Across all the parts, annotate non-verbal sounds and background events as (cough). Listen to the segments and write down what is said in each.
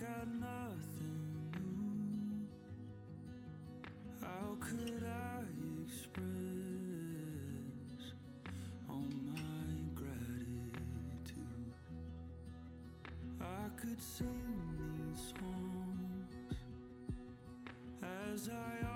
got nothing new. How could I express all my gratitude? I could sing these songs as I.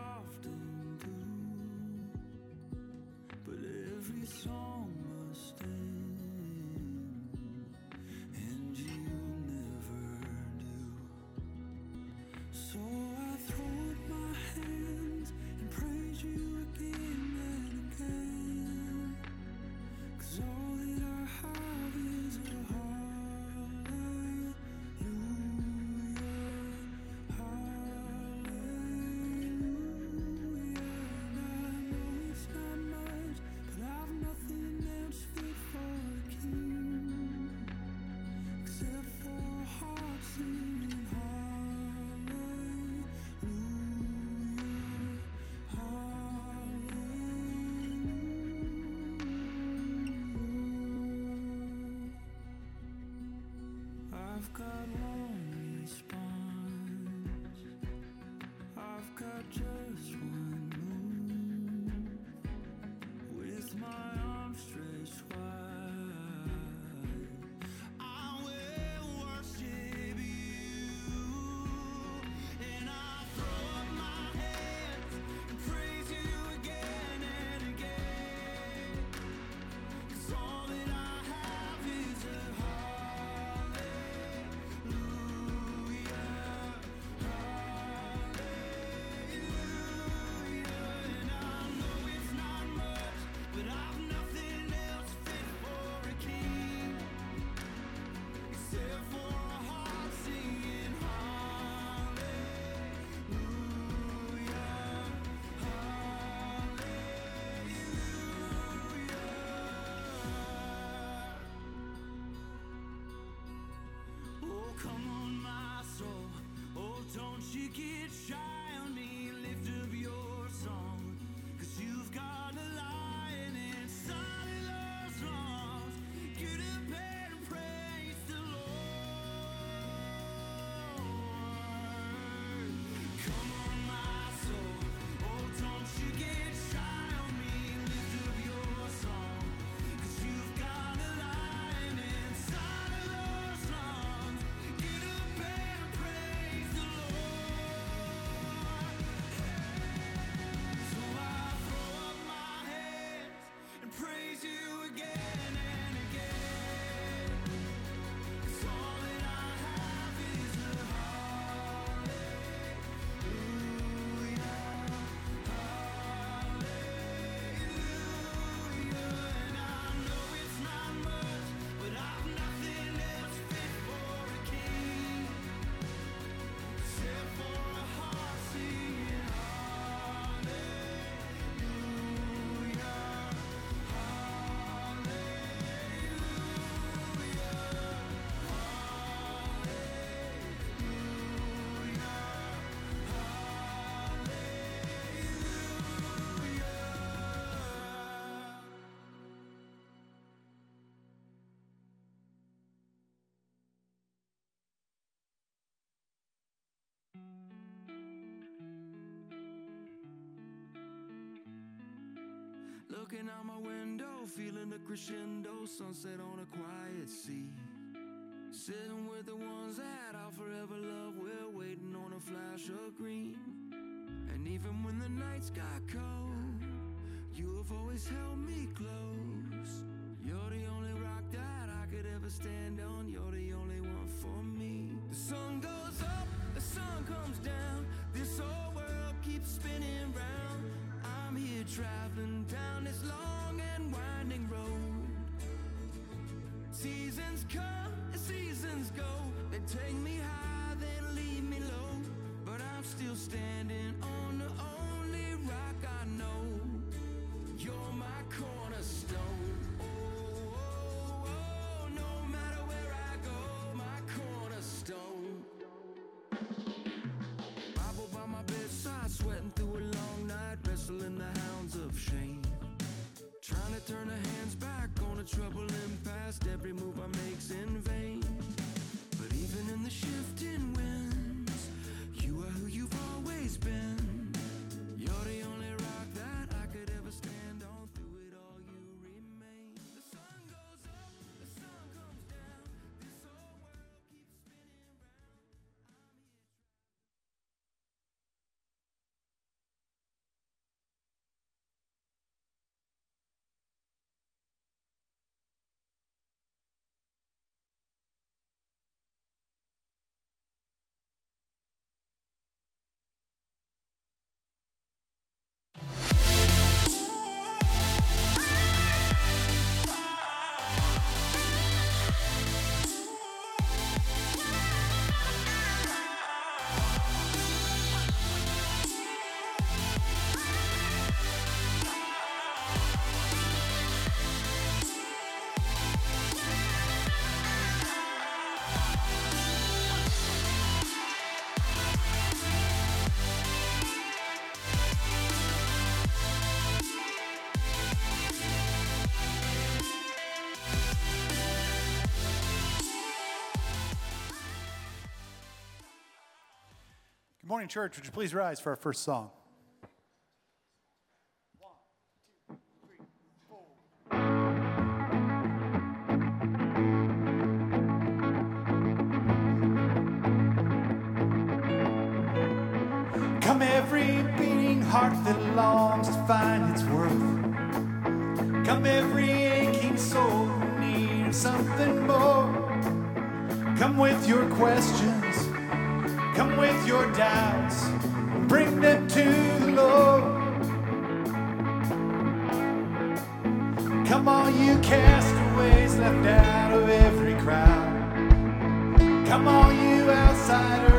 Come on, my soul, oh, don't you get Looking out my window, feeling the crescendo, sunset on a quiet sea. Sitting with the ones that I'll forever love, we're waiting on a flash of green. And even when the nights got cold, you have always held me close. You're the only rock that I could ever stand on, you're the only one for me. The sun goes up, the sun comes down, this whole world keeps spinning round. I'm here traveling come seasons go. They take me high, then leave me low. But I'm still standing. Morning, church. Would you please rise for our first song? Come every beating heart that longs to find its worth. Come every aching soul in something more. Come with your questions, come with your doubts, bring them to the Lord. Come all you castaways left out of every crowd. Come all you outsiders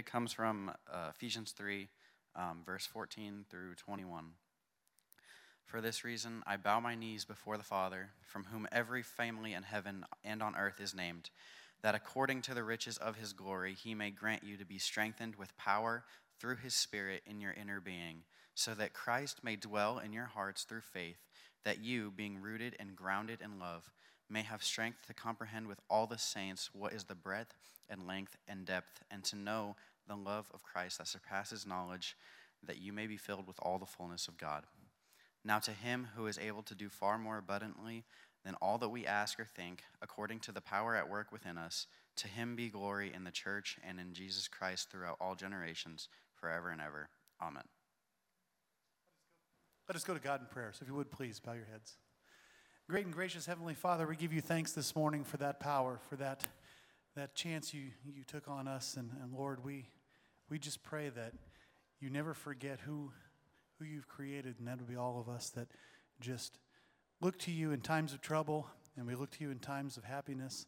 It comes from uh, Ephesians 3, um, verse 14 through 21. For this reason, I bow my knees before the Father, from whom every family in heaven and on earth is named, that according to the riches of his glory, he may grant you to be strengthened with power through his Spirit in your inner being, so that Christ may dwell in your hearts through faith, that you, being rooted and grounded in love, may have strength to comprehend with all the saints what is the breadth and length and depth, and to know the love of Christ that surpasses knowledge, that you may be filled with all the fullness of God. Now, to him who is able to do far more abundantly than all that we ask or think, according to the power at work within us, to him be glory in the church and in Jesus Christ throughout all generations, forever and ever. Amen. Let us go to God in prayer. So, if you would please bow your heads. Great and gracious Heavenly Father, we give you thanks this morning for that power, for that, that chance you, you took on us. And, and Lord, we, we just pray that you never forget who, who you've created, and that would be all of us that just look to you in times of trouble, and we look to you in times of happiness.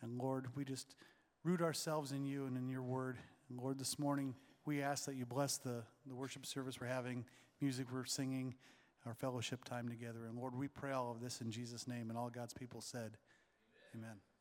And Lord, we just root ourselves in you and in your word. And Lord, this morning we ask that you bless the, the worship service we're having, music we're singing, our fellowship time together. And Lord, we pray all of this in Jesus' name. And all God's people said, Amen. Amen.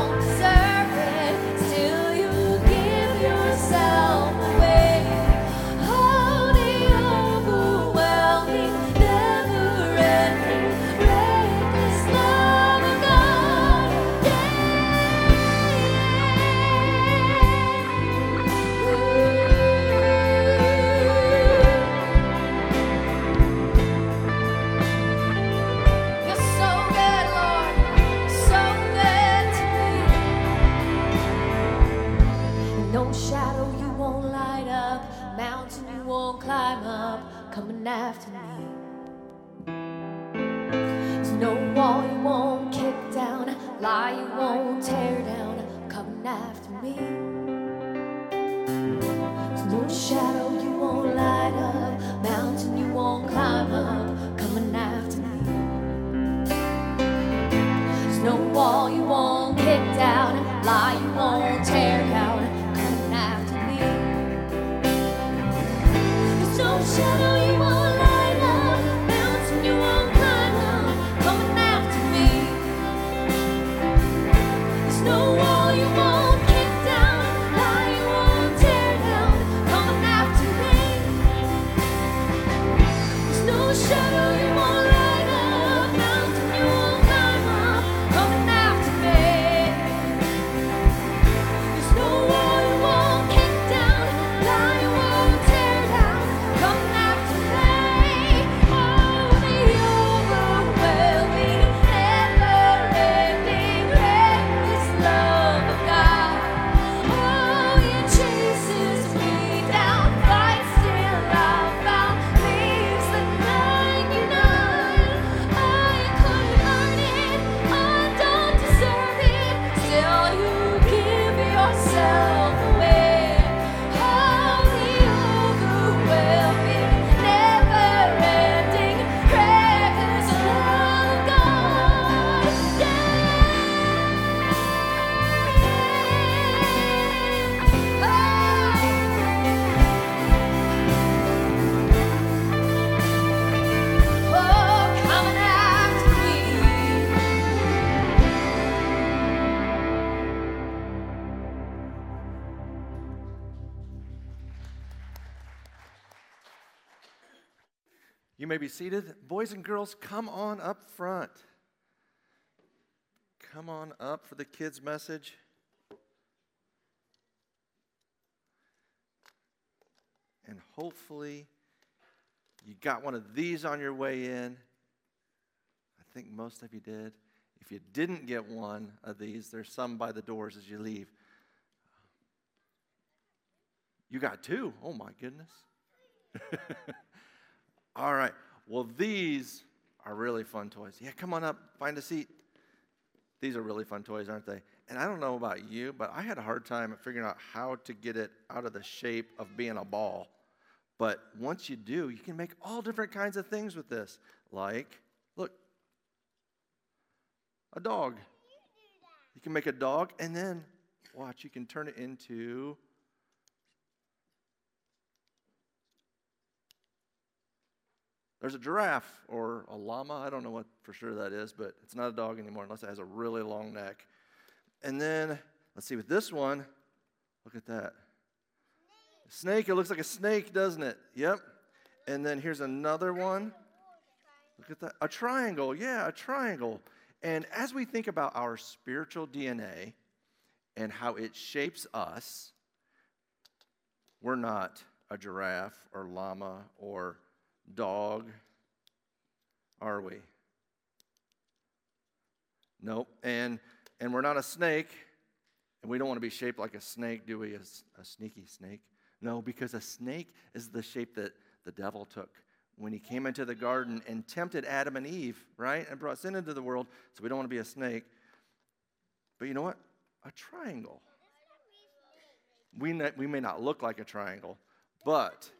don't may be seated. Boys and girls, come on up front. Come on up for the kids' message. And hopefully, you got one of these on your way in. I think most of you did. If you didn't get one of these, there's some by the doors as you leave. You got two. Oh my goodness. (laughs) All right. Well, these are really fun toys. Yeah, come on up, find a seat. These are really fun toys, aren't they? And I don't know about you, but I had a hard time figuring out how to get it out of the shape of being a ball. But once you do, you can make all different kinds of things with this. Like, look, a dog. You can make a dog, and then, watch, you can turn it into There's a giraffe or a llama. I don't know what for sure that is, but it's not a dog anymore unless it has a really long neck. And then, let's see, with this one, look at that. Snake, it looks like a snake, doesn't it? Yep. And then here's another one. Look at that. A triangle. Yeah, a triangle. And as we think about our spiritual DNA and how it shapes us, we're not a giraffe or llama or dog, are we? Nope. And and we're not a snake, and we don't want to be shaped like a snake, do we? A, a sneaky snake. No, because a snake is the shape that the devil took when he came into the garden and tempted Adam and Eve, right? And brought sin into the world. So we don't want to be a snake. But you know what? A triangle. We, we may not look like a triangle, but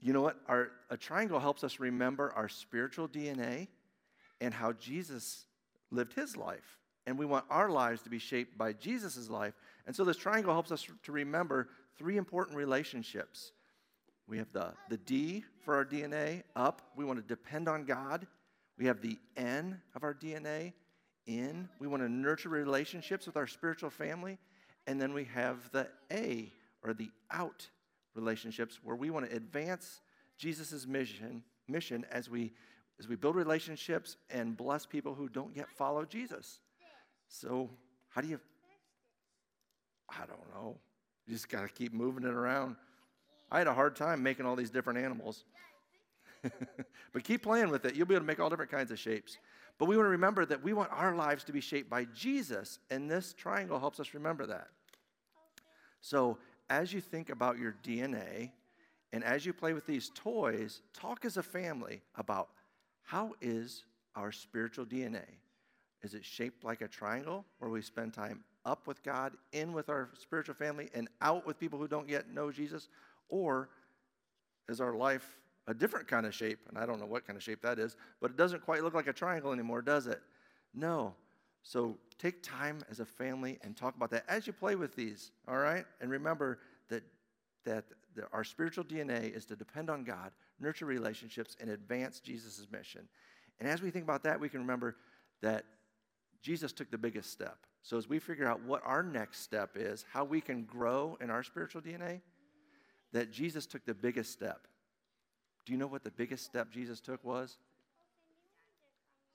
you know what? Our, a triangle helps us remember our spiritual DNA and how Jesus lived his life. And we want our lives to be shaped by Jesus' life. And so this triangle helps us to remember three important relationships. We have the, the D for our DNA, up. We want to depend on God. We have the N of our DNA, in. We want to nurture relationships with our spiritual family. And then we have the A, or the out relationships where we want to advance Jesus' mission, mission as we as we build relationships and bless people who don't yet follow Jesus. So, how do you I don't know. You just got to keep moving it around. I had a hard time making all these different animals. (laughs) but keep playing with it. You'll be able to make all different kinds of shapes. But we want to remember that we want our lives to be shaped by Jesus, and this triangle helps us remember that. So, as you think about your DNA and as you play with these toys, talk as a family about how is our spiritual DNA? Is it shaped like a triangle where we spend time up with God, in with our spiritual family, and out with people who don't yet know Jesus? Or is our life a different kind of shape? And I don't know what kind of shape that is, but it doesn't quite look like a triangle anymore, does it? No. So take time as a family and talk about that as you play with these, all right? And remember that, that the, our spiritual DNA is to depend on God, nurture relationships, and advance Jesus' mission. And as we think about that, we can remember that Jesus took the biggest step. So as we figure out what our next step is, how we can grow in our spiritual DNA, that Jesus took the biggest step. Do you know what the biggest step Jesus took was?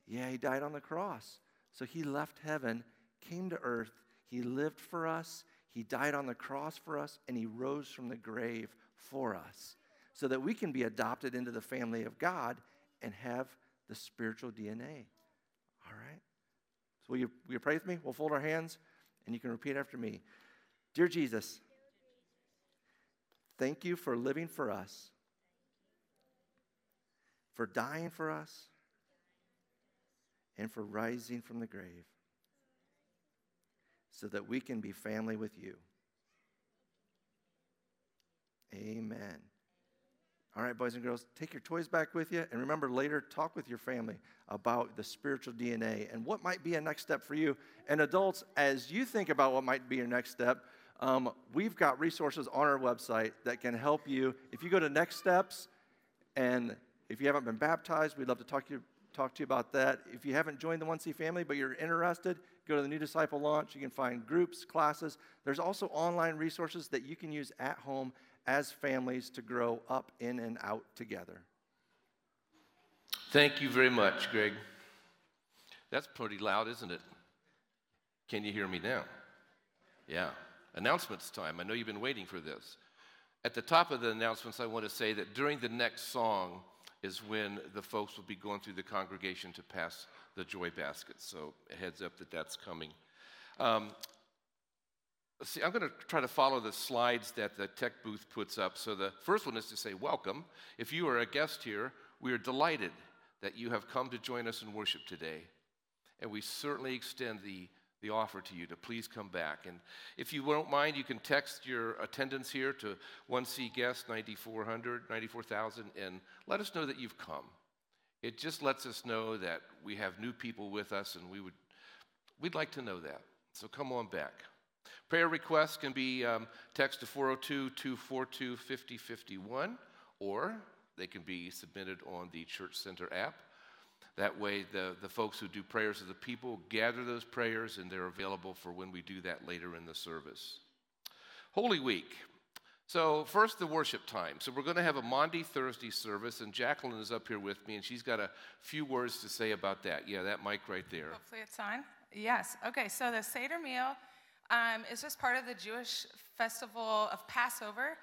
Yeah, he died on the cross. So he left heaven, came to earth, he lived for us, he died on the cross for us, and he rose from the grave for us so that we can be adopted into the family of God and have the spiritual DNA. All right? So will you, will you pray with me? We'll fold our hands and you can repeat after me. Dear Jesus, thank you for living for us, for dying for us, and for rising from the grave so that we can be family with you. Amen. All right, boys and girls, take your toys back with you. And remember, later, talk with your family about the spiritual DNA and what might be a next step for you. And adults, as you think about what might be your next step, um, we've got resources on our website that can help you. If you go to Next Steps, and if you haven't been baptized, we'd love to talk to you, talk to you about that. If you haven't joined the 1C family, but you're interested, go to the New Disciple launch. You can find groups, classes. There's also online resources that you can use at home as families to grow up in and out together. Thank you very much, Greg. That's pretty loud, isn't it? Can you hear me now? Yeah. Announcements time. I know you've been waiting for this. At the top of the announcements, I want to say that during the next song is when the folks will be going through the congregation to pass the joy basket. So, heads up that that's coming. Um, see, I'm going to try to follow the slides that the tech booth puts up. So, the first one is to say, Welcome. If you are a guest here, we are delighted that you have come to join us in worship today. And we certainly extend the the offer to you to please come back. And if you don't mind, you can text your attendance here to 1C guest 9400, 94,000, and let us know that you've come. It just lets us know that we have new people with us, and we would, we'd like to know that. So come on back. Prayer requests can be um, text to 402 242 5051, or they can be submitted on the Church Center app. That way, the, the folks who do prayers of the people gather those prayers and they're available for when we do that later in the service. Holy Week. So, first, the worship time. So, we're going to have a Maundy Thursday service, and Jacqueline is up here with me, and she's got a few words to say about that. Yeah, that mic right there. Hopefully, it's on. Yes. Okay, so the Seder meal um, is just part of the Jewish festival of Passover.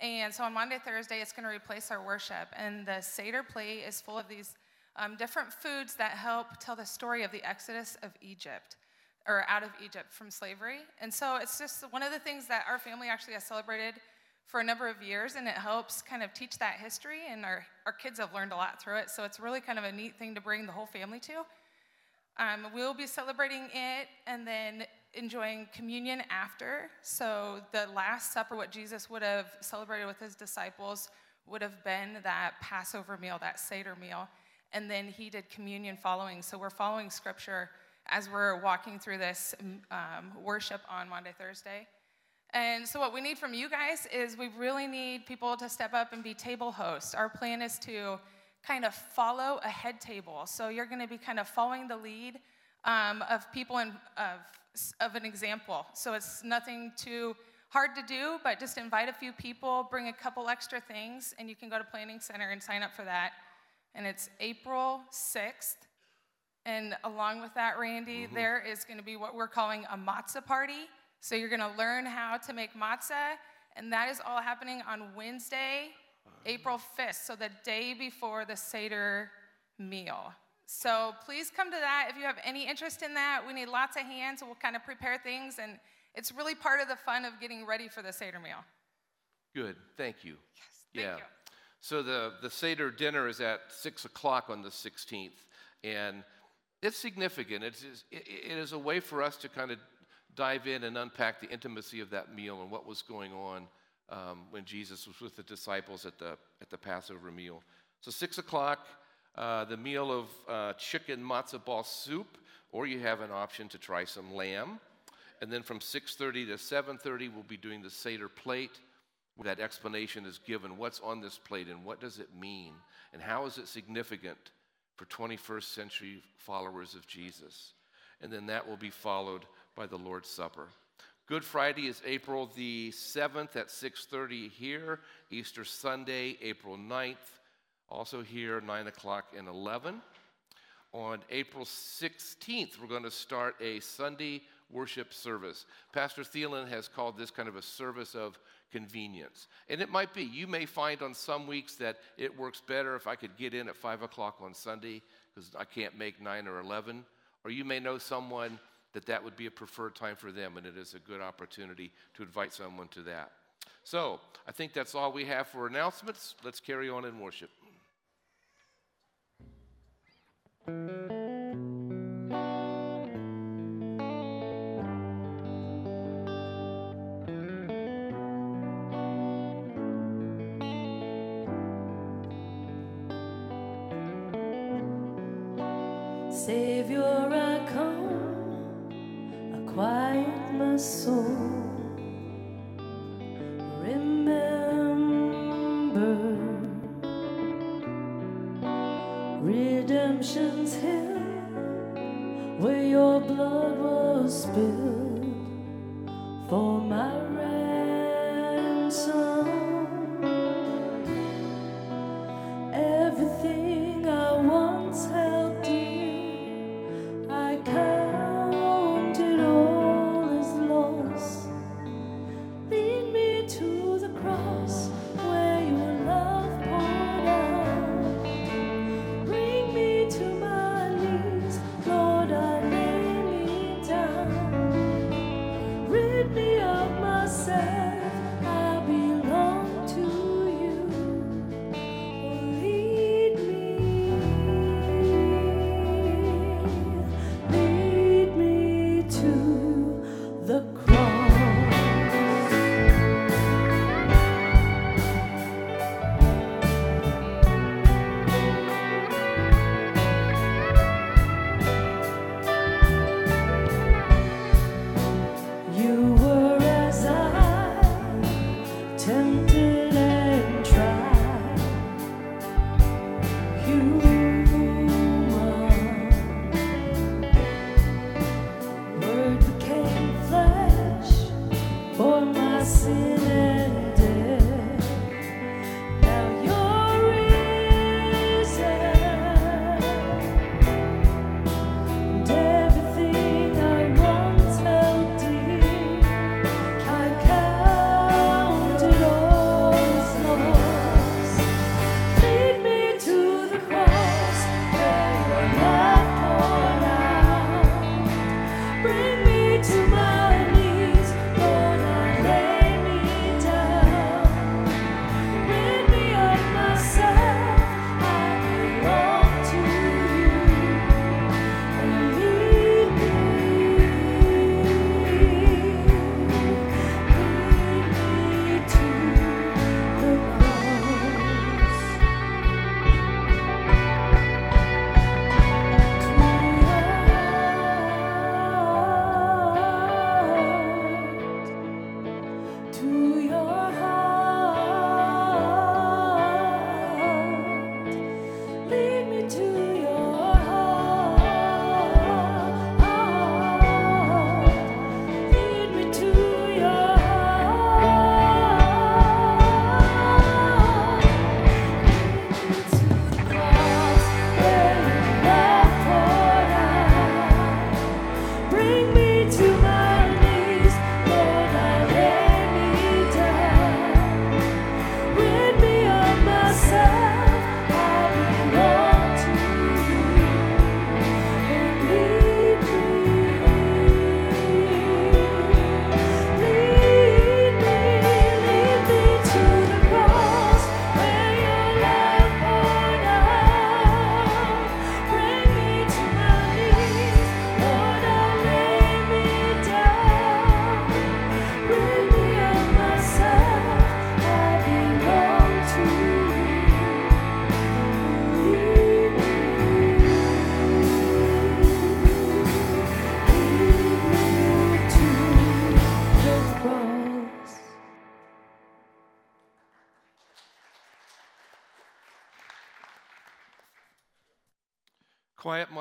And so on Maundy, Thursday, it's going to replace our worship. And the Seder plate is full of these um, different foods that help tell the story of the exodus of Egypt or out of Egypt from slavery. And so it's just one of the things that our family actually has celebrated for a number of years, and it helps kind of teach that history, and our, our kids have learned a lot through it. So it's really kind of a neat thing to bring the whole family to. Um, we'll be celebrating it and then enjoying communion after. So the Last Supper, what Jesus would have celebrated with his disciples, would have been that Passover meal, that Seder meal and then he did communion following. So we're following scripture as we're walking through this um, worship on Maundy, Thursday. And so, what we need from you guys is we really need people to step up and be table hosts. Our plan is to kind of follow a head table. So, you're going to be kind of following the lead um, of people and of, of an example. So, it's nothing too hard to do, but just invite a few people, bring a couple extra things, and you can go to Planning Center and sign up for that and it's April 6th. And along with that, Randy, mm-hmm. there is going to be what we're calling a matzah party. So you're going to learn how to make matzah, and that is all happening on Wednesday, April 5th, so the day before the Seder meal. So please come to that if you have any interest in that. We need lots of hands, we'll kind of prepare things, and it's really part of the fun of getting ready for the Seder meal. Good, thank you. Yes, thank yeah. you. So the, the Seder dinner is at 6 o'clock on the 16th. And it's significant. It's, it, it is a way for us to kind of dive in and unpack the intimacy of that meal and what was going on um, when Jesus was with the disciples at the, at the Passover meal. So 6 o'clock, uh, the meal of uh, chicken matzo ball soup, or you have an option to try some lamb. And then from 6.30 to 7.30, we'll be doing the Seder plate that explanation is given what's on this plate and what does it mean and how is it significant for 21st century followers of Jesus. And then that will be followed by the Lord's Supper. Good Friday is April the 7th at 6:30 here. Easter Sunday, April 9th, also here 9 o'clock and 11. On April 16th, we're going to start a Sunday worship service. Pastor Thielen has called this kind of a service of convenience. And it might be. You may find on some weeks that it works better if I could get in at 5 o'clock on Sunday because I can't make 9 or 11. Or you may know someone that that would be a preferred time for them, and it is a good opportunity to invite someone to that. So I think that's all we have for announcements. Let's carry on in worship.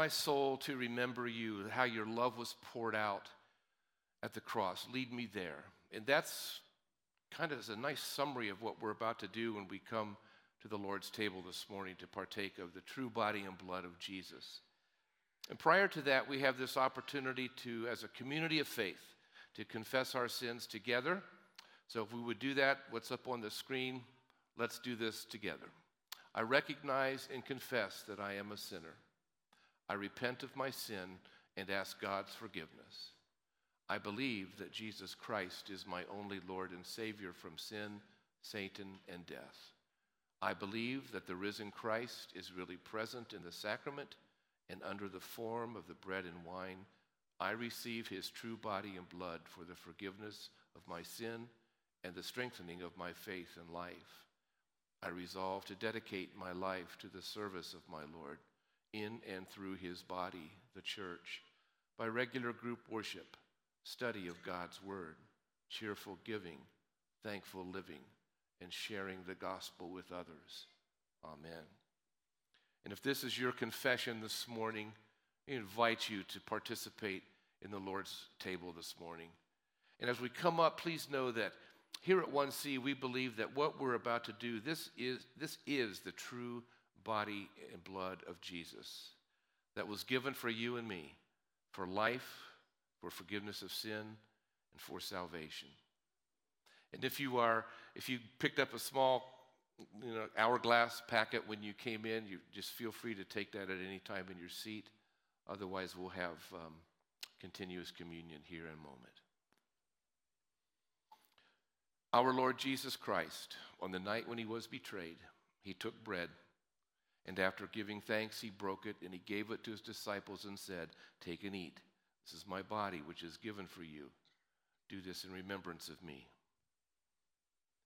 My soul to remember you, how your love was poured out at the cross. Lead me there. And that's kind of a nice summary of what we're about to do when we come to the Lord's table this morning to partake of the true body and blood of Jesus. And prior to that, we have this opportunity to, as a community of faith, to confess our sins together. So if we would do that, what's up on the screen, let's do this together. I recognize and confess that I am a sinner. I repent of my sin and ask God's forgiveness. I believe that Jesus Christ is my only Lord and Savior from sin, Satan, and death. I believe that the risen Christ is really present in the sacrament and under the form of the bread and wine. I receive his true body and blood for the forgiveness of my sin and the strengthening of my faith and life. I resolve to dedicate my life to the service of my Lord in and through his body, the church, by regular group worship, study of God's word, cheerful giving, thankful living, and sharing the gospel with others. Amen. And if this is your confession this morning, I invite you to participate in the Lord's table this morning. And as we come up, please know that here at 1C, we believe that what we're about to do, this is, this is the true body and blood of Jesus that was given for you and me for life, for forgiveness of sin, and for salvation. And if you are, if you picked up a small, you know, hourglass packet when you came in, you just feel free to take that at any time in your seat. Otherwise, we'll have um, continuous communion here in a moment. Our Lord Jesus Christ, on the night when he was betrayed, he took bread, and after giving thanks, he broke it and he gave it to his disciples and said, Take and eat. This is my body, which is given for you. Do this in remembrance of me.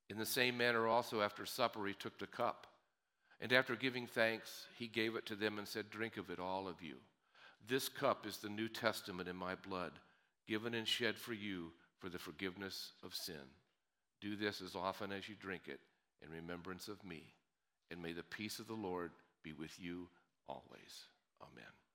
In the same manner, also after supper, he took the cup. And after giving thanks, he gave it to them and said, Drink of it, all of you. This cup is the New Testament in my blood, given and shed for you for the forgiveness of sin. Do this as often as you drink it in remembrance of me. And may the peace of the Lord be with you always. Amen.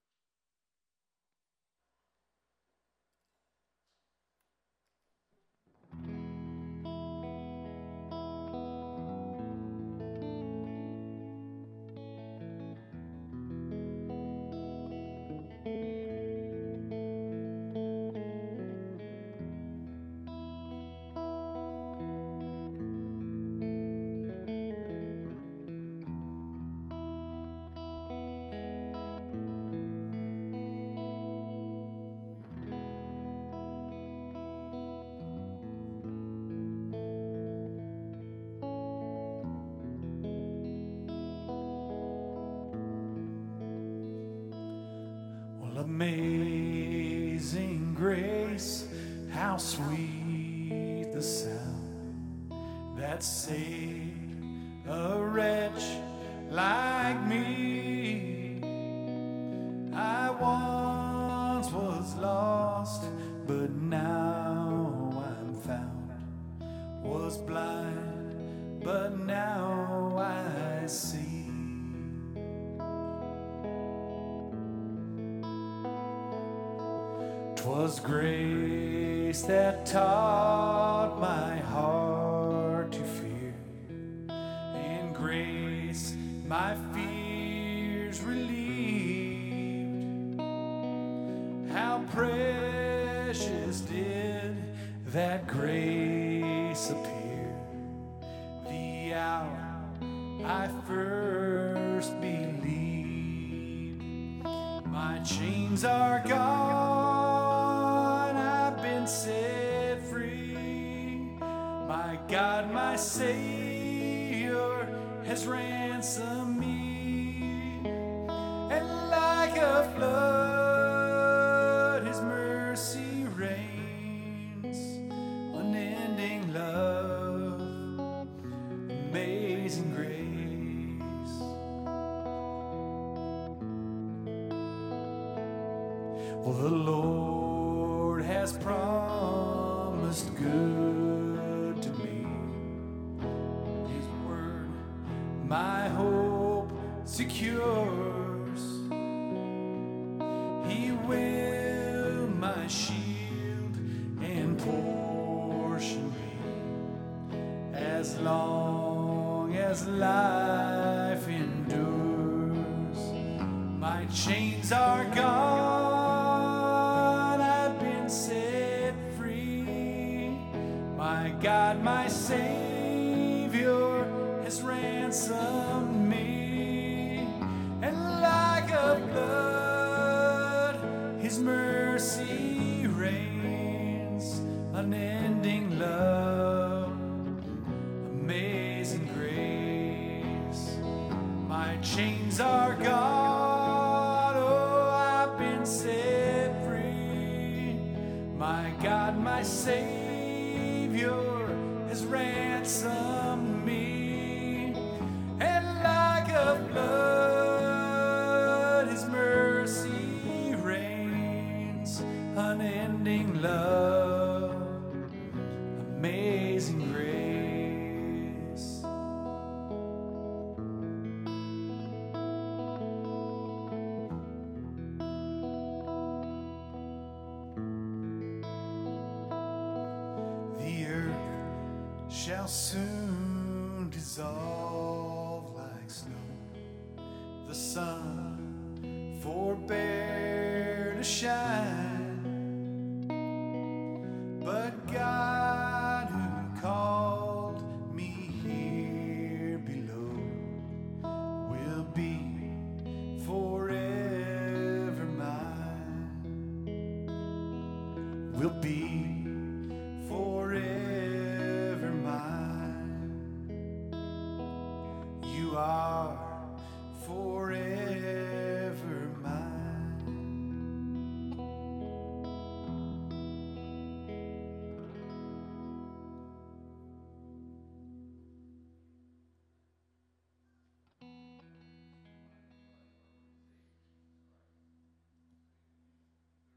The Lord has promised good to me. His word, my hope secures. He will my shield and portion me as long as life endures. My chains are gone.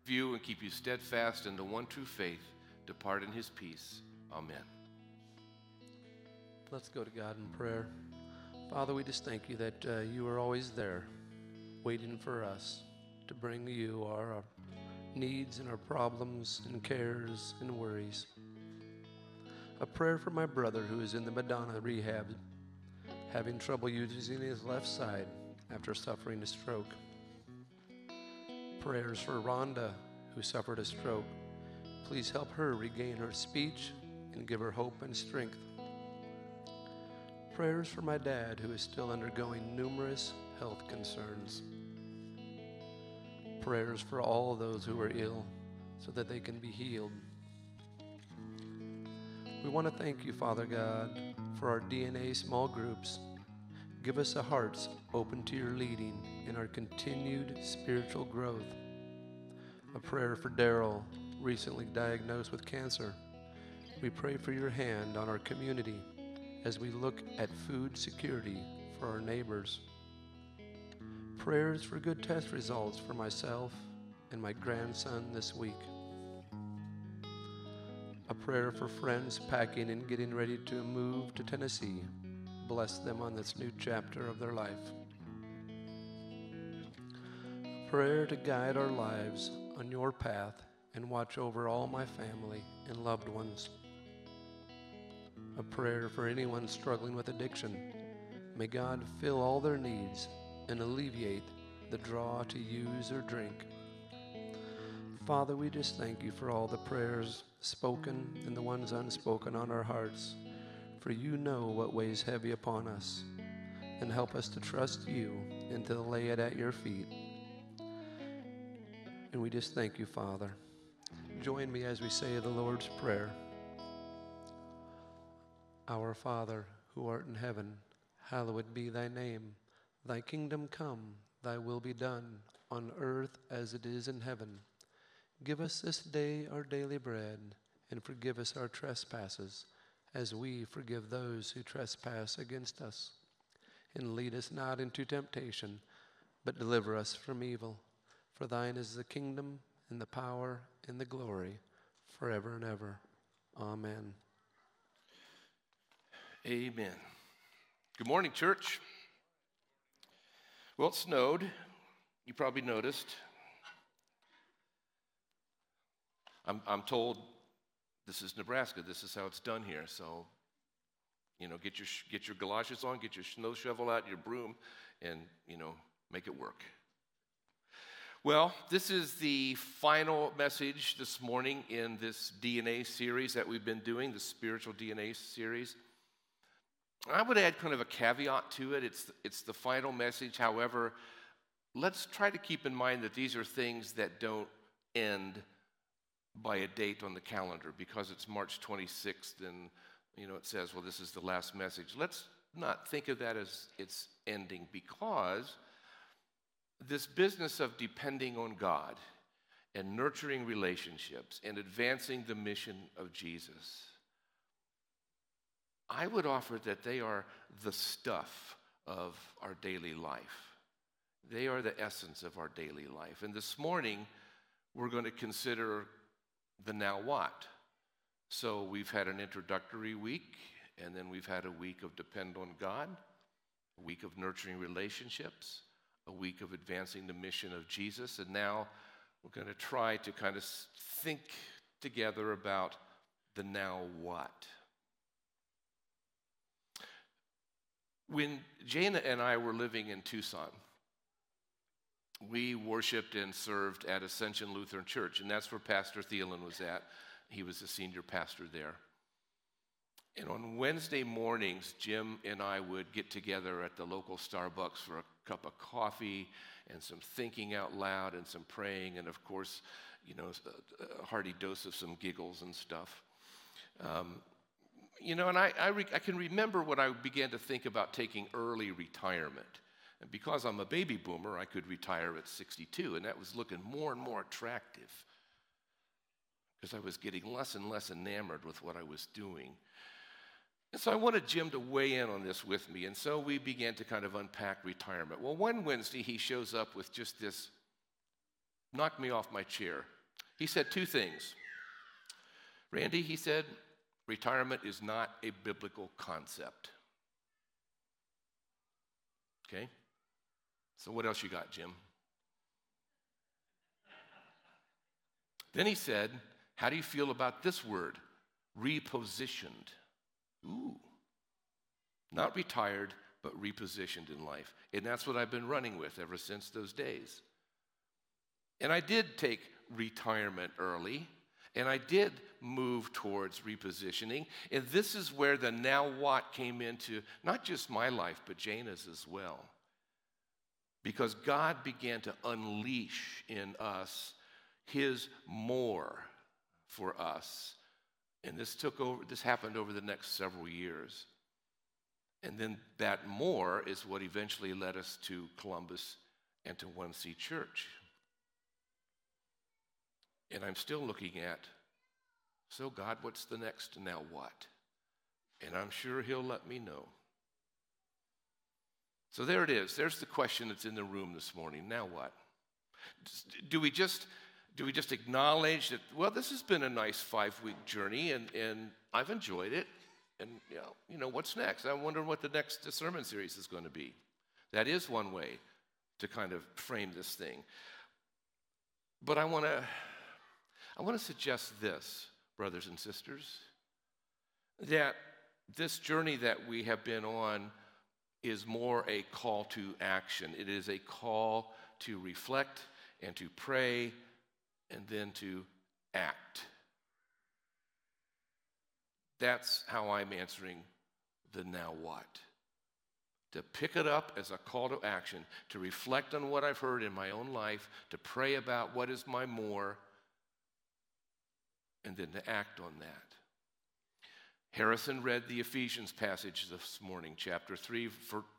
you and keep you steadfast in the one true faith. Depart in his peace. Amen. Let's go to God in prayer. Father, we just thank you that uh, you are always there, waiting for us to bring you our, our needs and our problems and cares and worries. A prayer for my brother who is in the Madonna rehab, having trouble using his left side after suffering a stroke. Prayers for Rhonda, who suffered a stroke. Please help her regain her speech and give her hope and strength. Prayers for my dad, who is still undergoing numerous health concerns. Prayers for all those who are ill so that they can be healed. We want to thank you, Father God, for our DNA small groups. Give us a hearts open to your leading in our continued spiritual growth. A prayer for Daryl, recently diagnosed with cancer. We pray for your hand on our community as we look at food security for our neighbors. Prayers for good test results for myself and my grandson this week. A prayer for friends packing and getting ready to move to Tennessee. Bless them on this new chapter of their life. Prayer to guide our lives on your path and watch over all my family and loved ones. A prayer for anyone struggling with addiction. May God fill all their needs and alleviate the draw to use or drink. Father, we just thank you for all the prayers spoken and the ones unspoken on our hearts. For you know what weighs heavy upon us, and help us to trust you and to lay it at your feet. And we just thank you, Father. Join me as we say the Lord's Prayer. Our Father, who art in heaven, hallowed be thy name. Thy kingdom come, thy will be done, on earth as it is in heaven. Give us this day our daily bread, and forgive us our trespasses, as we forgive those who trespass against us. And lead us not into temptation, but deliver us from evil. For thine is the kingdom, and the power, and the glory, forever and ever. Amen. Amen. Good morning, church. Well, it snowed. You probably noticed. I'm, I'm told this is Nebraska. This is how it's done here. So, you know, get your, get your galoshes on, get your snow shovel out, your broom, and, you know, make it work. Well, this is the final message this morning in this DNA series that we've been doing, the spiritual DNA series. I would add kind of a caveat to it. It's, it's the final message. However, let's try to keep in mind that these are things that don't end by a date on the calendar because it's March 26th and you know it says well this is the last message. Let's not think of that as it's ending because this business of depending on God and nurturing relationships and advancing the mission of Jesus I would offer that they are the stuff of our daily life. They are the essence of our daily life. And this morning, we're going to consider the now what. So we've had an introductory week, and then we've had a week of depend on God, a week of nurturing relationships, a week of advancing the mission of Jesus, and now we're going to try to kind of think together about the now what. When Jana and I were living in Tucson, we worshiped and served at Ascension Lutheran Church, and that's where Pastor Thielen was at. He was the senior pastor there. And on Wednesday mornings, Jim and I would get together at the local Starbucks for a cup of coffee and some thinking out loud and some praying, and of course, you know, a, hearty dose of some giggles and stuff. Um, you know, and I, I, re- I can remember when I began to think about taking early retirement. And because I'm a baby boomer, I could retire at 62, and that was looking more and more attractive because I was getting less and less enamored with what I was doing. And so I wanted Jim to weigh in on this with me, and so we began to kind of unpack retirement. Well, one Wednesday, he shows up with just this knock me off my chair. He said two things. Randy, he said, retirement is not a biblical concept. Okay? So, what else you got, Jim? Then he said, How do you feel about this word? Repositioned. Ooh. Not retired, but repositioned in life. And that's what I've been running with ever since those days. And I did take retirement early, and I did move towards repositioning. And this is where the now what came into not just my life, but Jana's as well. Because God began to unleash in us his more for us. And this took over, this happened over the next several years. And then that more is what eventually led us to Columbus and to 1C Church. And I'm still looking at, so God, what's the next now what? And I'm sure He'll let me know. So there it is. There's the question that's in the room this morning. Now what? Do we just do we just acknowledge that, well, this has been a nice five week journey and, and I've enjoyed it? And you know, you know, what's next? I'm wondering what the next sermon series is going to be. That is one way to kind of frame this thing. But I want to I want to suggest this, brothers and sisters, that this journey that we have been on is more a call to action. It is a call to reflect and to pray and then to act. That's how I'm answering the now what. To pick it up as a call to action, to reflect on what I've heard in my own life, to pray about what is my more, and then to act on that. Harrison read the Ephesians passage this morning, chapter 3,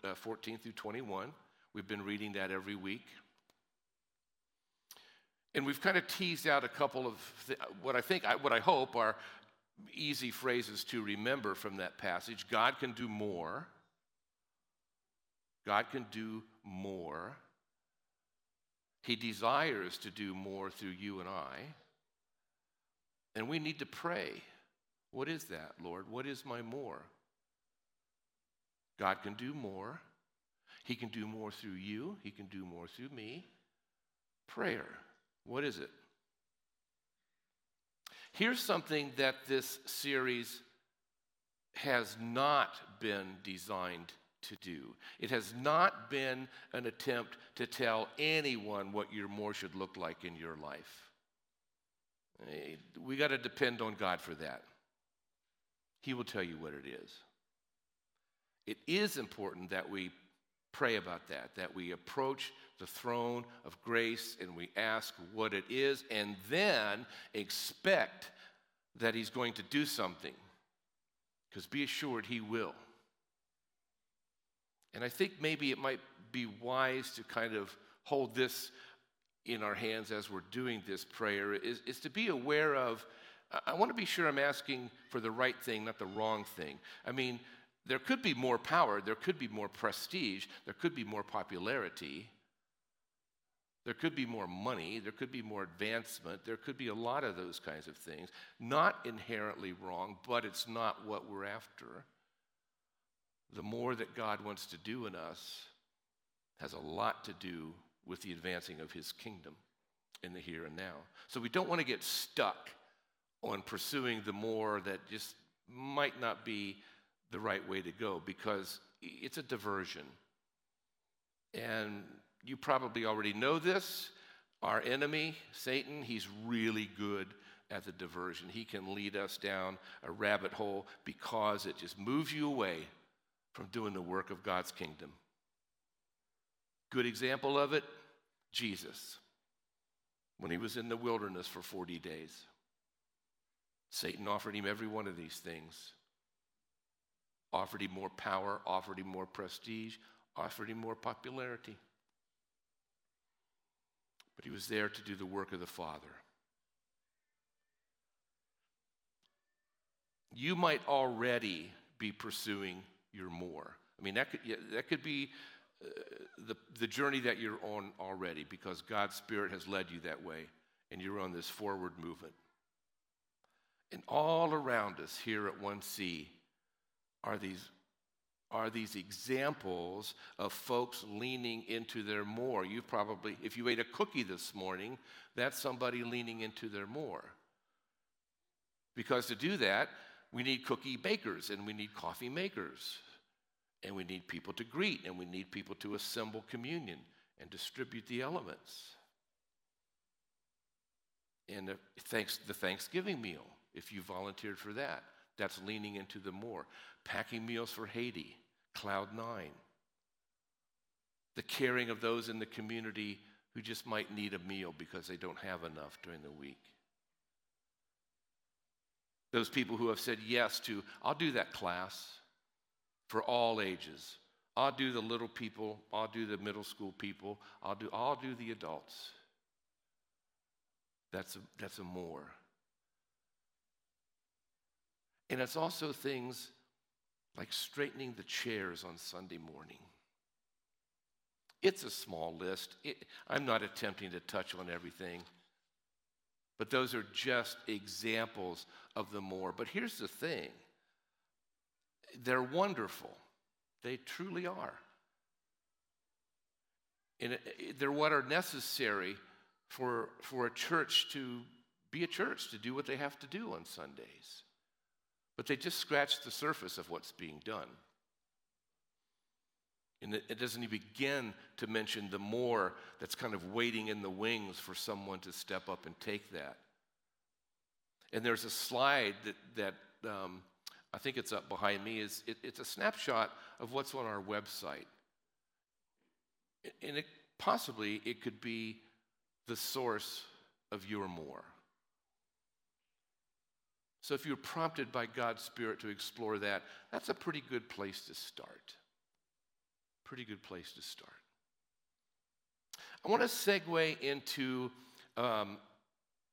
uh, 14 through 21. We've been reading that every week. And we've kind of teased out a couple of th- what I think, what I hope are easy phrases to remember from that passage. God can do more. God can do more. He desires to do more through you and I. And we need to pray. What is that, Lord? What is my more? God can do more. He can do more through you. He can do more through me. Prayer. What is it? Here's something that this series has not been designed to do. It has not been an attempt to tell anyone what your more should look like in your life. We got to depend on God for that. He will tell you what it is. It is important that we pray about that, that we approach the throne of grace and we ask what it is, and then expect that He's going to do something. Because be assured He will. And I think maybe it might be wise to kind of hold this in our hands as we're doing this prayer is, is to be aware of I want to be sure I'm asking for the right thing, not the wrong thing. I mean, there could be more power, there could be more prestige, there could be more popularity, there could be more money, there could be more advancement, there could be a lot of those kinds of things. Not inherently wrong, but it's not what we're after. The more that God wants to do in us has a lot to do with the advancing of his kingdom in the here and now. So we don't want to get stuck on pursuing the more that just might not be the right way to go because it's a diversion. And you probably already know this. Our enemy, Satan, he's really good at the diversion. He can lead us down a rabbit hole because it just moves you away from doing the work of God's kingdom. Good example of it Jesus, when he was in the wilderness for 40 days. Satan offered him every one of these things offered him more power, offered him more prestige, offered him more popularity. But he was there to do the work of the Father. You might already be pursuing your more. I mean, that could, that could be uh, the, the journey that you're on already because God's Spirit has led you that way and you're on this forward movement. And all around us here at 1C are these, are these examples of folks leaning into their more. You probably, if you ate a cookie this morning, that's somebody leaning into their more. Because to do that, we need cookie bakers and we need coffee makers. And we need people to greet and we need people to assemble communion and distribute the elements. And thanks the Thanksgiving meal, if you volunteered for that, that's leaning into the more. Packing meals for Haiti, Cloud Nine. The caring of those in the community who just might need a meal because they don't have enough during the week. Those people who have said yes to, I'll do that class for all ages. I'll do the little people, I'll do the middle school people, I'll do, I'll do the adults. That's a, that's a more. And it's also things like straightening the chairs on Sunday morning. It's a small list. It, I'm not attempting to touch on everything, but those are just examples of the more. But here's the thing they're wonderful, they truly are. And they're what are necessary for, for a church to be a church, to do what they have to do on Sundays. But they just scratch the surface of what's being done. And it, doesn't even begin to mention the more that's kind of waiting in the wings for someone to step up and take that. And there's a slide that, that um, I think it's up behind me. Is it, it's a snapshot of what's on our website, and it, possibly it could be the source of your more. So if you're prompted by God's Spirit to explore that, that's a pretty good place to start. Pretty good place to start. I want to segue into um,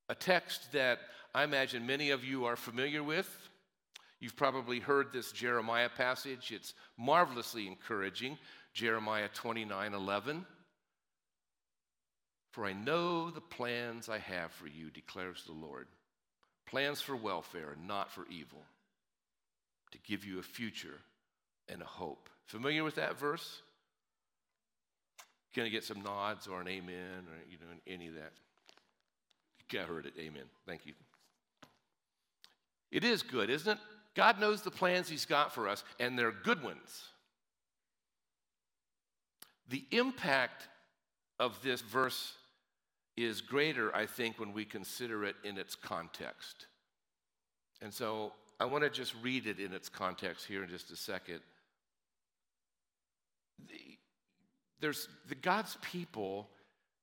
a text that I imagine many of you are familiar with. You've probably heard this Jeremiah passage. It's marvelously encouraging. Jeremiah 29 11. For I know the plans I have for you, declares the Lord plans for welfare not for evil, to give you a future and a hope. Familiar with that verse? Can I get some nods or an amen or you know any of that? I heard it. Amen. Thank you. It is good, isn't it? God knows the plans He's got for us, and they're good ones. The impact of this verse is greater, I think, when we consider it in its context. And so I want to just read it in its context here in just a second. The, there's the God's people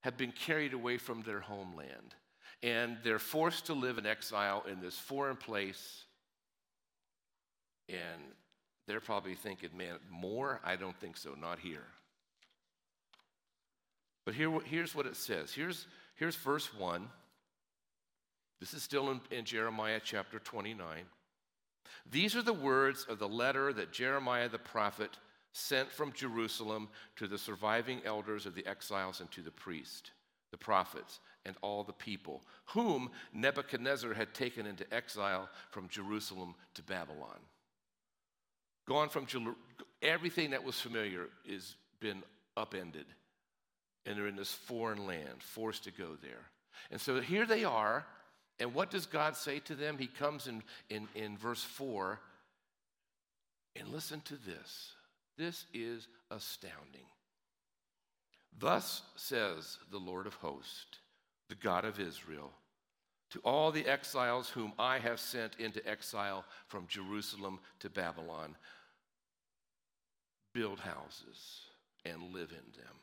have been carried away from their homeland, and they're forced to live in exile in this foreign place. And they're probably thinking, man, more? I don't think so, not here. But here, here's what it says. Here's, Here's verse 1. This is still in, in, Jeremiah chapter 29. These are the words of the letter that Jeremiah the prophet sent from Jerusalem to the surviving elders of the exiles and to the priest, the prophets, and all the people, whom Nebuchadnezzar had taken into exile from Jerusalem to Babylon. Gone from Jer- everything that was familiar is been upended and they're in this foreign land, forced to go there. And so here they are, and what does God say to them? He comes in, in, in verse 4, and listen to this. This is astounding. Thus says the Lord of hosts, the God of Israel, to all the exiles whom I have sent into exile from Jerusalem to Babylon build houses and live in them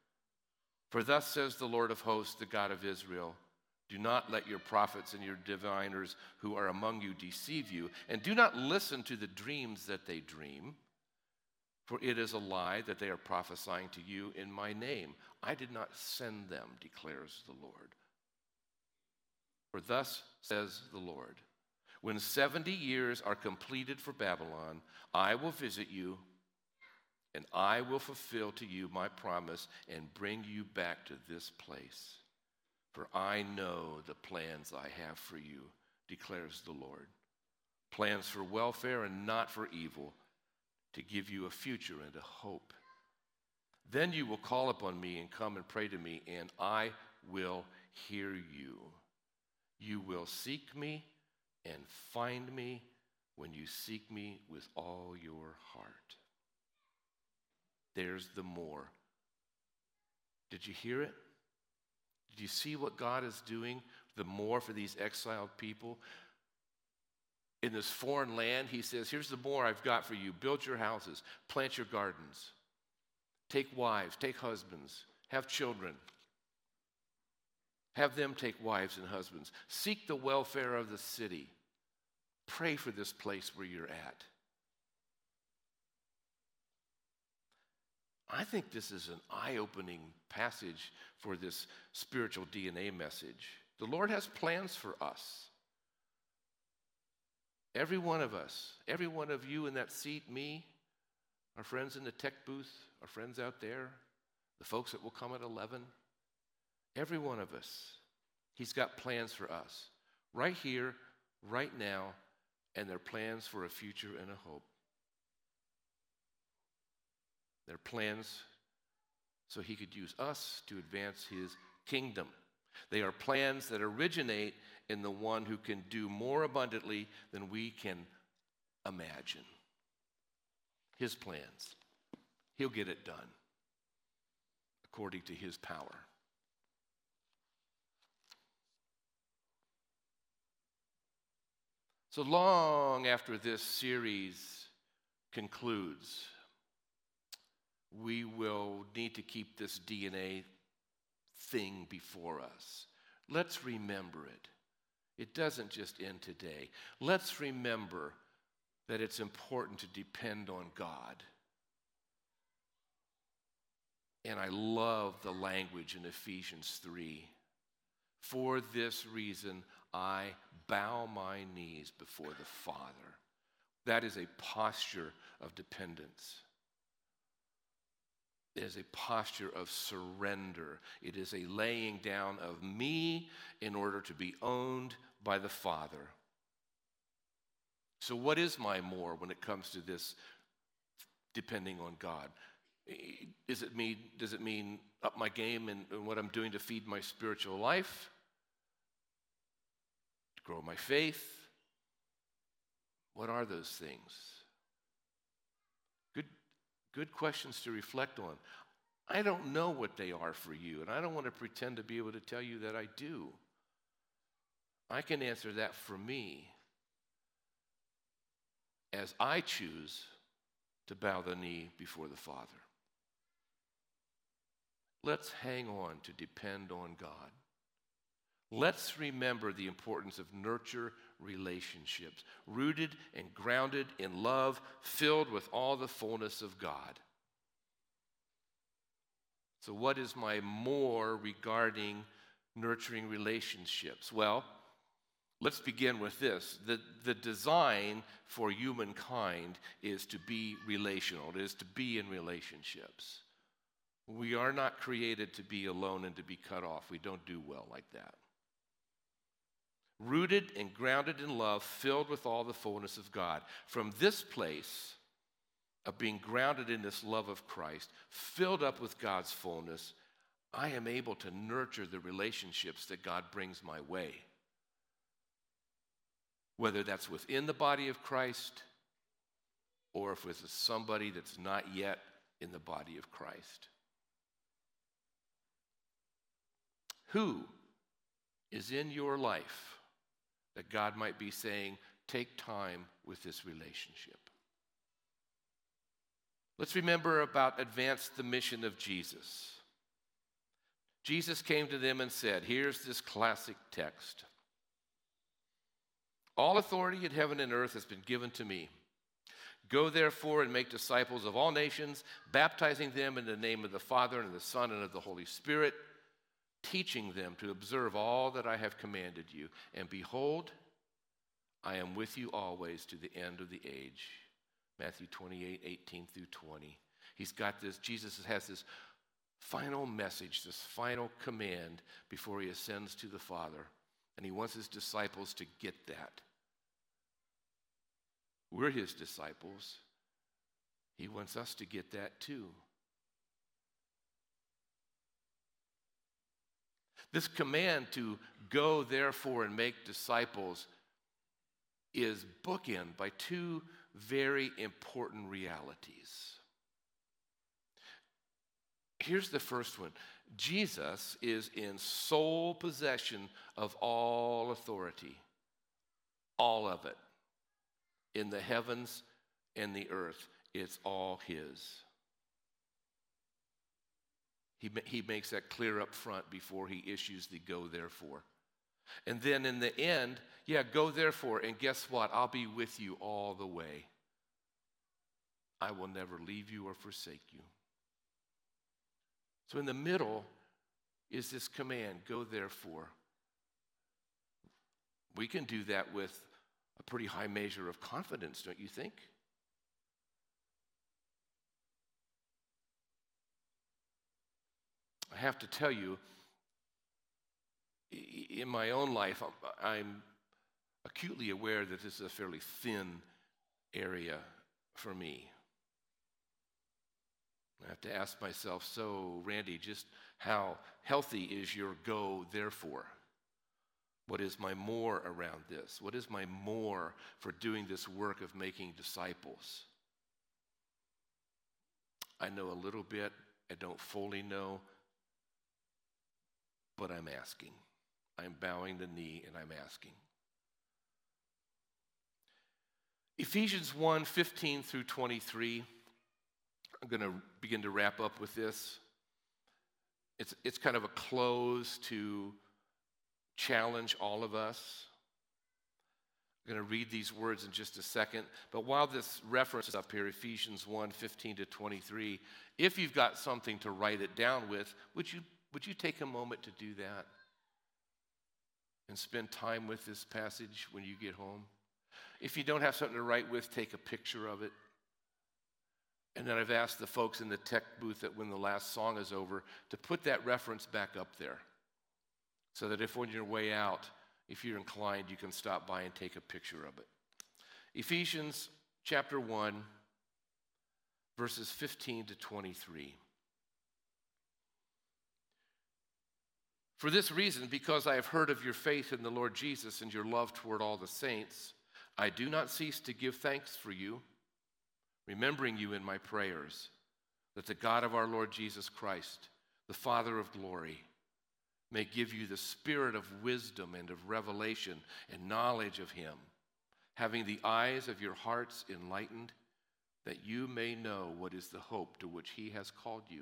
For thus says the Lord of hosts, the God of Israel Do not let your prophets and your diviners who are among you deceive you, and do not listen to the dreams that they dream, for it is a lie that they are prophesying to you in my name. I did not send them, declares the Lord. For thus says the Lord When 70 years are completed for Babylon, I will visit you, and I will fulfill to you my promise and bring you back to this place. For I know the plans I have for you, declares the Lord plans for welfare and not for evil, to give you a future and a hope. Then you will call upon me and come and pray to me, and I will hear you. You will seek me and find me when you seek me with all your heart. There's the more. Did you hear it? Did you see what God is doing? The more for these exiled people. In this foreign land, He says, Here's the more I've got for you. Build your houses, plant your gardens, take wives, take husbands, have children. Have them take wives and husbands. Seek the welfare of the city. Pray for this place where you're at. I think this is an eye opening passage for this spiritual DNA message. The Lord has plans for us. Every one of us, every one of you in that seat, me, our friends in the tech booth, our friends out there, the folks that will come at 11, every one of us, He's got plans for us right here, right now, and they're plans for a future and a hope. They're plans so he could use us to advance his kingdom. They are plans that originate in the one who can do more abundantly than we can imagine. His plans. He'll get it done according to his power. So long after this series concludes, we will need to keep this DNA thing before us. Let's remember it. It doesn't just end today. Let's remember that it's important to depend on God. And I love the language in Ephesians 3. For this reason, I bow my knees before the Father. That is a posture of dependence. It is a posture of surrender. It is a laying down of me in order to be owned by the Father. So, what is my more when it comes to this depending on God? Is it does it mean up my game and, and what I'm doing to feed my spiritual life? To grow my faith? What are those things? Good, questions to reflect on. I don't know what they are for you, and I don't want to pretend to be able to tell you that I do. I can answer that for me as I choose to bow the knee before the Father. Let's hang on to depend on God. Let's remember the importance of nurture relationships, rooted and grounded in love, filled with all the fullness of God. So, what is my more regarding nurturing relationships? Well, let's begin with this. The, the design for humankind is to be relational, it is to be in relationships. We are not created to be alone and to be cut off. We don't do well like that. Rooted and grounded in love, filled with all the fullness of God. From this place of being grounded in this love of Christ, filled up with God's fullness, I am able to nurture the relationships that God brings my way. Whether that's within the body of Christ or if it's somebody that's not yet in the body of Christ. Who is in your life that God might be saying, take time with this relationship? Let's remember about advance the mission of Jesus. Jesus came to them and said, Here's this classic text All authority in heaven and earth has been given to me. Go therefore and make disciples of all nations, baptizing them in the name of the Father and of the Son and of the Holy Spirit, teaching them to observe all that I have commanded you. And behold, I am with you always to the end of the age. Matthew 28, 18 through 20. He's got this, Jesus has this final message, this final command before he ascends to the Father. And he wants his disciples to get that. We're his disciples. He wants us to get that too. This command to go, therefore, and make disciples is bookend by two very important realities. Here's the first one Jesus is in sole possession of all authority, all of it, in the heavens and the earth. It's all His. He, he makes that clear up front before he issues the go therefore. And then in the end, yeah, go therefore, and guess what? I'll be with you all the way. I will never leave you or forsake you. So in the middle is this command go therefore. We can do that with a pretty high measure of confidence, don't you think? I have to tell you, in my own life, I'm- acutely aware that this is a fairly thin area for me. I have to ask myself, so, Randy, just how healthy is your go, therefore? What is my more around this? What is my more for doing this work of making disciples? I know a little bit, I don't fully know, but I'm asking. I'm bowing the knee and I'm asking. Ephesians 1 15 through 23. I'm going to begin to wrap up with this. It's, it's kind of a close to challenge all of us. I'm going to read these words in just a second. But while this reference is up here, Ephesians 1 15 to 23, if you've got something to write it down with, would you, would you take a moment to do that? And spend time with this passage when you get home? If you don't have something to write with, take a picture of it. And then I've asked the folks in the tech booth that when the last song is over to put that reference back up there. So that if on your way out, if you're inclined, you can stop by and take a picture of it. Ephesians chapter 1, verses 15 to 23. For this reason, because I have heard of your faith in the Lord Jesus and your love toward all the saints, I do not cease to give thanks for you, remembering you in my prayers, that the God of our Lord Jesus Christ, the Father of glory, may give you the spirit of wisdom and of revelation and knowledge of him, having the eyes of your hearts enlightened, that you may know what is the hope to which he has called you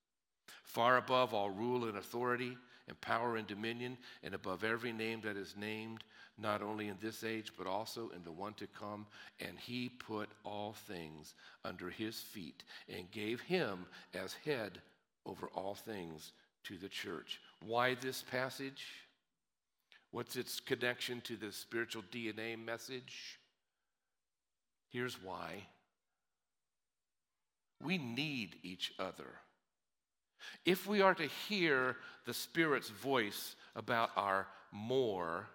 Far above all rule and authority and power and dominion, and above every name that is named, not only in this age, but also in the one to come. And he put all things under his feet and gave him as head over all things to the church. Why this passage? What's its connection to the spiritual DNA message? Here's why we need each other. If we are to hear the Spirit's voice about our more,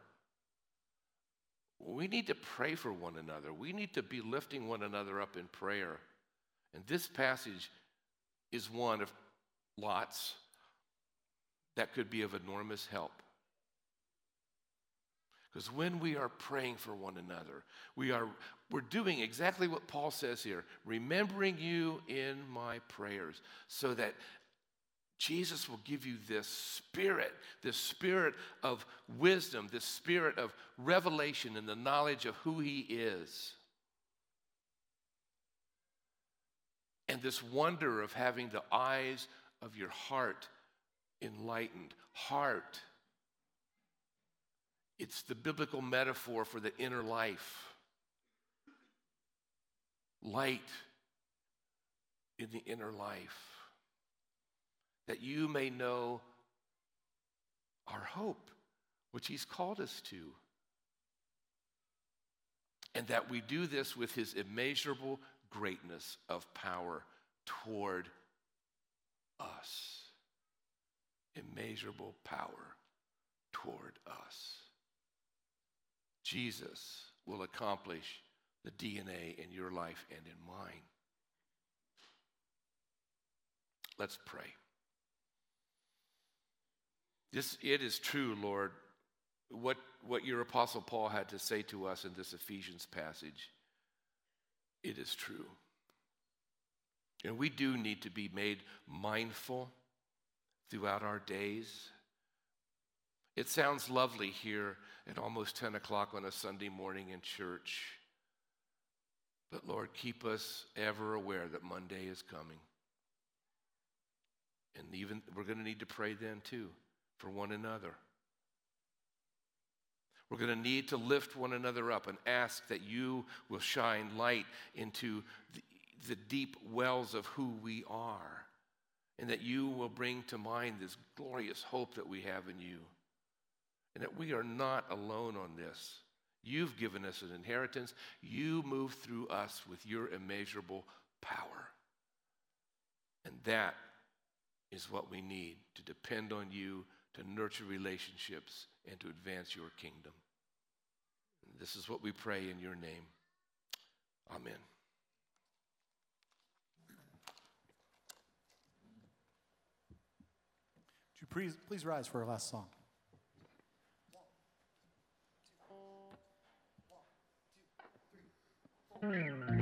we need to pray for one another. We need to be lifting one another up in prayer. And this passage is one of lots that could be of enormous help. Because when we are praying for one another, we are we're doing exactly what Paul says here, remembering you in my prayers, so that Jesus will give you this spirit, this spirit of wisdom, this spirit of revelation and the knowledge of who he is. And this wonder of having the eyes of your heart enlightened. Heart. It's the biblical metaphor for the inner life. Light in the inner life. That you may know our hope, which He's called us to. And that we do this with His immeasurable greatness of power toward us. Immeasurable power toward us. Jesus will accomplish the DNA in your life and in mine. Let's pray. This, it is true, Lord, what, what your apostle Paul had to say to us in this Ephesians passage. It is true. And we do need to be made mindful throughout our days. It sounds lovely here at almost 10 o'clock on a Sunday morning in church. But Lord, keep us ever aware that Monday is coming. And even we're going to need to pray then too for one another. We're going to need to lift one another up and ask that you will shine light into the, the deep wells of who we are, and that you will bring to mind this glorious hope that we have in you, and that we are not alone on this. You've given us an inheritance. You move through us with your immeasurable power. And that is what we need to depend on you to nurture relationships and to advance your kingdom. This is what we pray in your name. Amen. Would you please, please rise for our last song? Everybody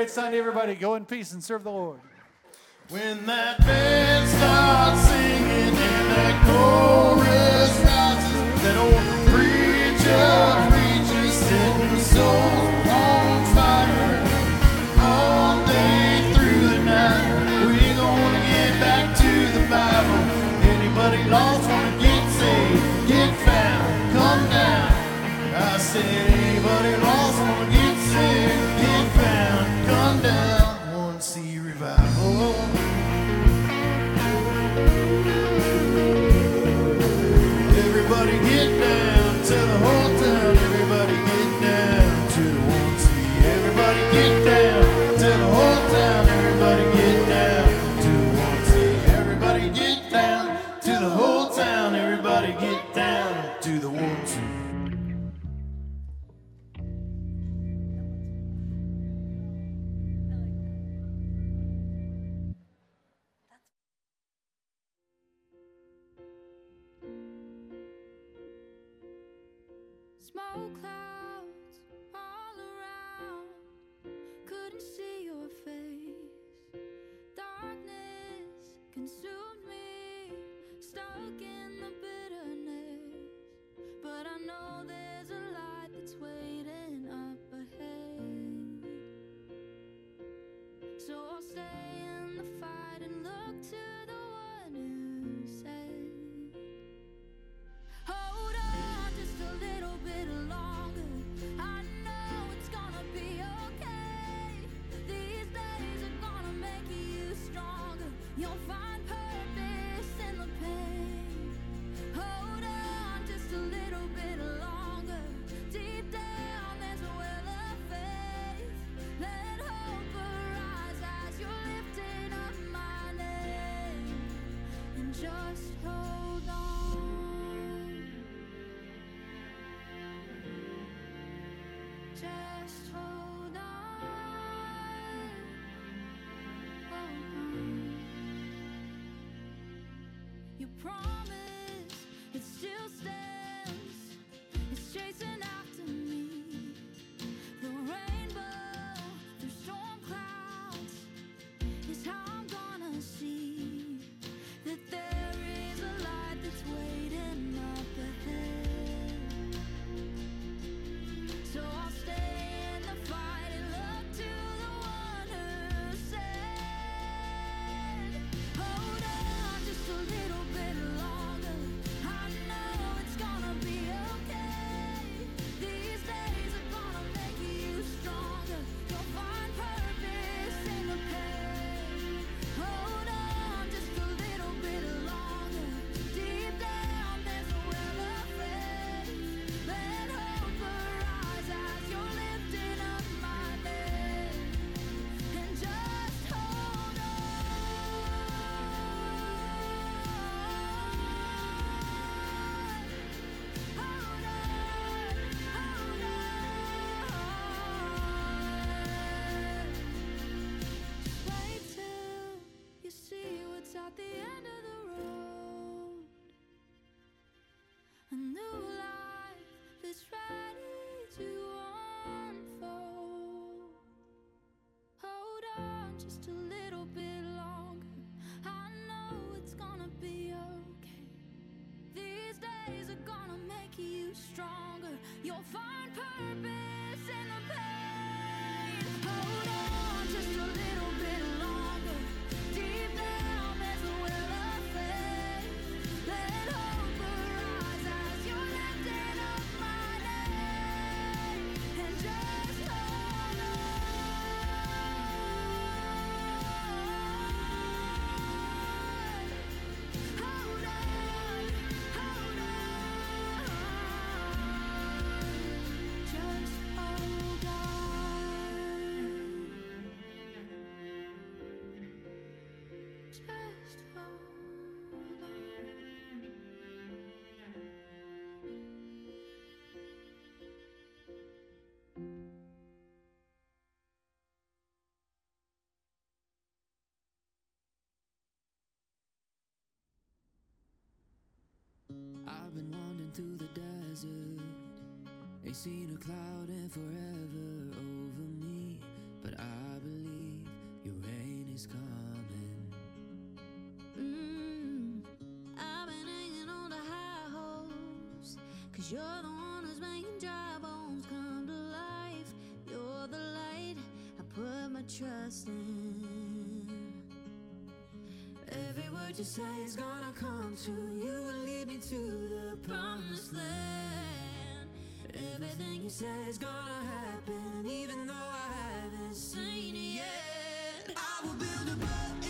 great Sunday, everybody. Go in peace and serve the Lord. When that band starts singing and that chorus rises, that old preacher preaches, the Anybody lost wanna get saved, get found, come down. I said, anybody lost. stay in the fight and look to the one who said, Hold on just a little bit longer. I know it's gonna be okay. These days are gonna make you stronger. You'll find. just a little bit longer. I know it's gonna be okay. These days are gonna make you stronger. You'll find purpose. To the desert. Ain't seen a cloud in forever over me, but I believe your rain is coming. Mm, I've been hanging on the high hopes, cause you're the one who's making dry bones come to life. You're the light I put my trust in. Every word you say is gonna come true. You to the promised land. Everything you say is gonna happen, even though I haven't seen it yet. I will build a boat.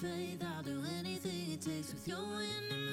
faith. I'll do anything it takes with your enemy.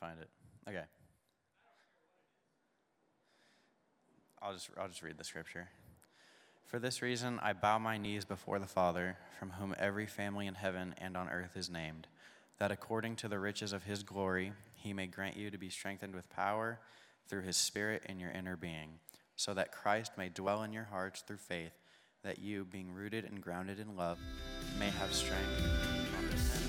find it. Okay. I'll just, I'll just read the scripture. For this reason, I bow my knees before the Father, from whom every family in heaven and on earth is named, that according to the riches of his glory, he may grant you to be strengthened with power through his Spirit in your inner being, so that Christ may dwell in your hearts through faith, that you, being rooted and grounded in love, may have strength